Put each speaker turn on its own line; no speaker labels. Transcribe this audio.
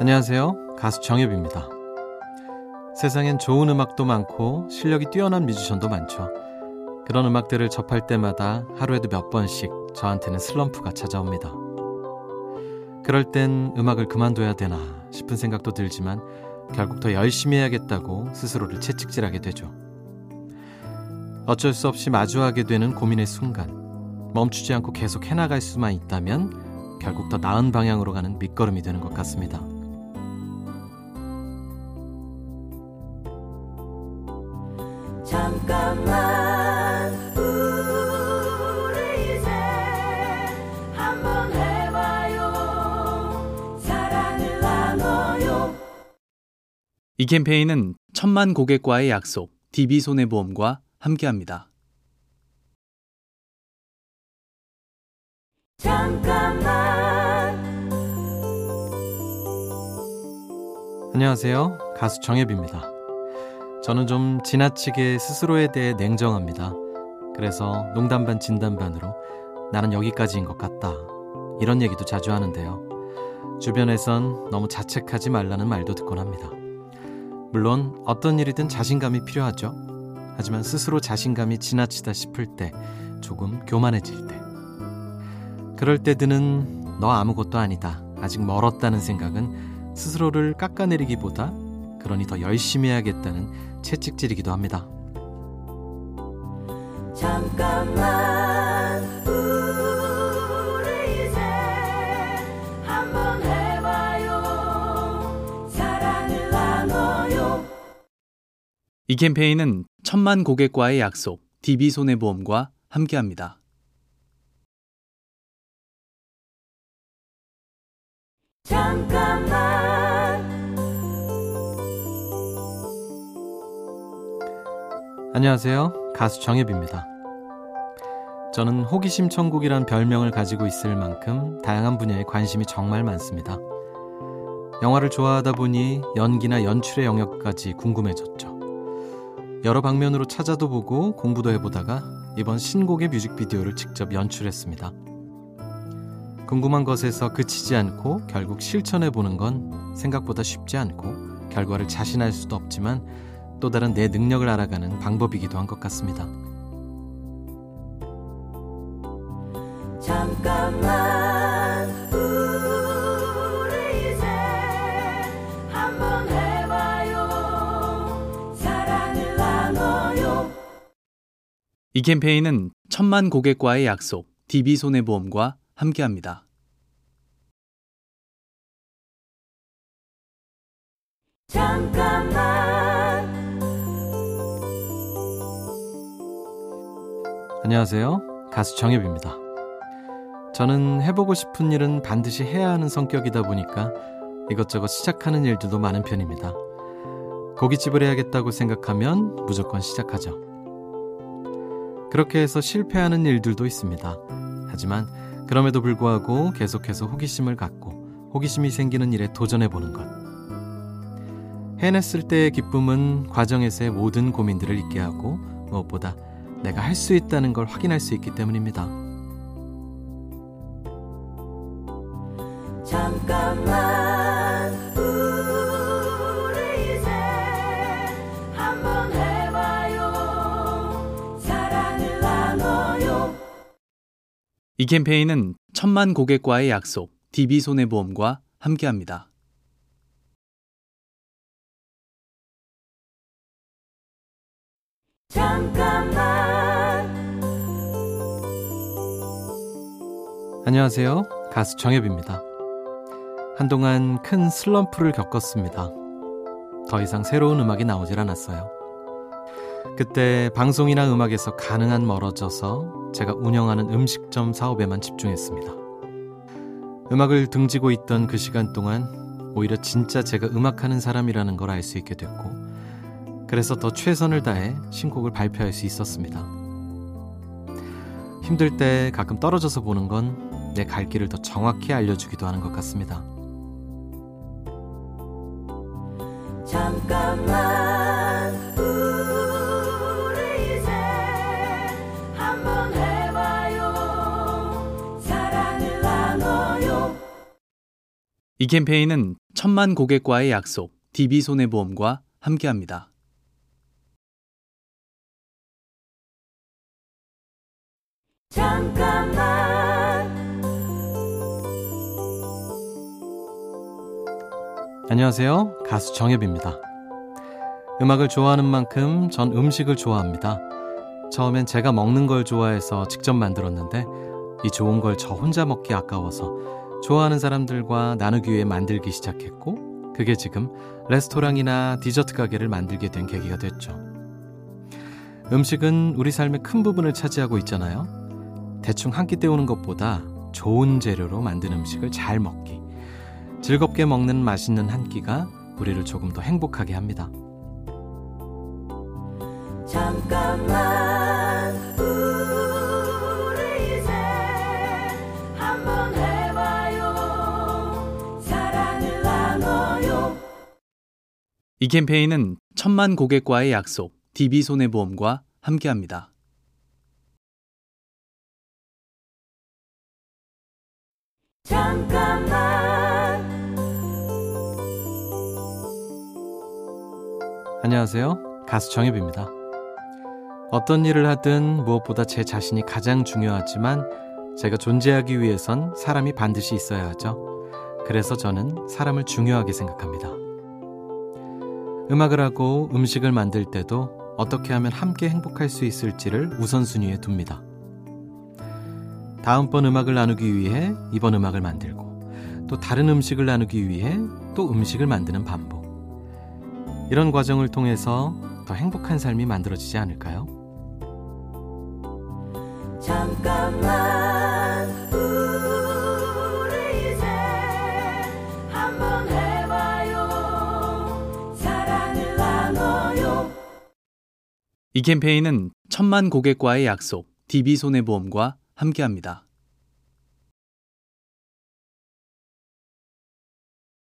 안녕하세요. 가수 정엽입니다. 세상엔 좋은 음악도 많고 실력이 뛰어난 뮤지션도 많죠. 그런 음악들을 접할 때마다 하루에도 몇 번씩 저한테는 슬럼프가 찾아옵니다. 그럴 땐 음악을 그만둬야 되나 싶은 생각도 들지만 결국 더 열심히 해야겠다고 스스로를 채찍질하게 되죠. 어쩔 수 없이 마주하게 되는 고민의 순간 멈추지 않고 계속 해나갈 수만 있다면 결국 더 나은 방향으로 가는 밑거름이 되는 것 같습니다. 잠깐만. 우리 이제 한번 해봐요. 사랑을 나눠요. 이 캠페인은 천만 고객과의 약속 DB손해보험과 함께합니다. 잠깐만. 안녕하세요. 가수 정혜입니다 저는 좀 지나치게 스스로에 대해 냉정합니다. 그래서 농담 반 진담 반으로 나는 여기까지인 것 같다. 이런 얘기도 자주 하는데요. 주변에선 너무 자책하지 말라는 말도 듣곤 합니다. 물론 어떤 일이든 자신감이 필요하죠. 하지만 스스로 자신감이 지나치다 싶을 때, 조금 교만해질 때. 그럴 때 드는 너 아무것도 아니다. 아직 멀었다는 생각은 스스로를 깎아내리기보다 그러니 더 열심히 해야겠다는 채찍질이기도 합니다. 잠깐만 우리 이제 한번 해봐요 사랑을 나눠요 이 캠페인은 천만 고객과의 약속 DB손해보험과 함께합니다. 잠깐만 안녕하세요. 가수 정엽입니다. 저는 호기심 천국이란 별명을 가지고 있을 만큼 다양한 분야에 관심이 정말 많습니다. 영화를 좋아하다 보니 연기나 연출의 영역까지 궁금해졌죠. 여러 방면으로 찾아도 보고 공부도 해보다가 이번 신곡의 뮤직비디오를 직접 연출했습니다. 궁금한 것에서 그치지 않고 결국 실천해보는 건 생각보다 쉽지 않고 결과를 자신할 수도 없지만 또 다른 내 능력을 알아가는 방법이기도 한 것 같습니다. 이 캠페인은 천만 고객과의 약속 DB손해보험과 함께합니다. 잠깐만 안녕하세요. 가수 정엽입니다. 저는 해보고 싶은 일은 반드시 해야 하는 성격이다 보니까 이것저것 시작하는 일들도 많은 편입니다. 고깃집을 해야겠다고 생각하면 무조건 시작하죠. 그렇게 해서 실패하는 일들도 있습니다. 하지만 그럼에도 불구하고 계속해서 호기심을 갖고 호기심이 생기는 일에 도전해보는 것. 해냈을 때의 기쁨은 과정에서의 모든 고민들을 잊게 하고 무엇보다 내가 할 수 있다는 걸 확인할 수 있기 때문입니다. 잠깐만 우리 이제 한번 해봐요 사랑을 나눠요 이 캠페인은 천만 고객과의 약속 DB손해보험과 함께합니다. 잠깐만 안녕하세요. 가수 정엽입니다. 한동안 큰 슬럼프를 겪었습니다. 더 이상 새로운 음악이 나오질 않았어요. 그때 방송이나 음악에서 가능한 멀어져서 제가 운영하는 음식점 사업에만 집중했습니다. 음악을 등지고 있던 그 시간 동안 오히려 진짜 제가 음악하는 사람이라는 걸 알 수 있게 됐고, 그래서 더 최선을 다해 신곡을 발표할 수 있었습니다. 힘들 때 가끔 떨어져서 보는 건 내 갈 길을 더 정확히 알려주기도 하는 것 같습니다. 잠깐만 우리 이제 한번 해봐요 사랑을 나눠요
이 캠페인은 천만 고객과의 약속, DB손해보험과 함께합니다.
잠깐만
안녕하세요. 가수 정엽입니다. 음악을 좋아하는 만큼 전 음식을 좋아합니다. 처음엔 제가 먹는 걸 좋아해서 직접 만들었는데 이 좋은 걸 저 혼자 먹기 아까워서 좋아하는 사람들과 나누기 위해 만들기 시작했고 그게 지금 레스토랑이나 디저트 가게를 만들게 된 계기가 됐죠. 음식은 우리 삶의 큰 부분을 차지하고 있잖아요. 대충 한 끼 때우는 것보다 좋은 재료로 만든 음식을 잘 먹기. 즐겁게 먹는 맛있는 한 끼가 우리를 조금 더 행복하게 합니다.
잠깐만 우리 이제 한번 해봐요 사랑을 나눠요
이 캠페인은 천만 고객과의 약속, DB손해보험과 함께합니다.
잠깐
안녕하세요. 가수 정엽입니다. 어떤 일을 하든 무엇보다 제 자신이 가장 중요하지만 제가 존재하기 위해선 사람이 반드시 있어야 하죠. 그래서 저는 사람을 중요하게 생각합니다. 음악을 하고 음식을 만들 때도 어떻게 하면 함께 행복할 수 있을지를 우선순위에 둡니다. 다음번 음악을 나누기 위해 이번 음악을 만들고 또 다른 음식을 나누기 위해 또 음식을 만드는 반복. 이런 과정을 통해서 더 행복한 삶이 만들어지지 않을까요?
잠깐만 우리 이제 한번 해봐요 사랑을 나눠요
이 캠페인은 천만 고객과의 약속, DB손해보험과 함께합니다.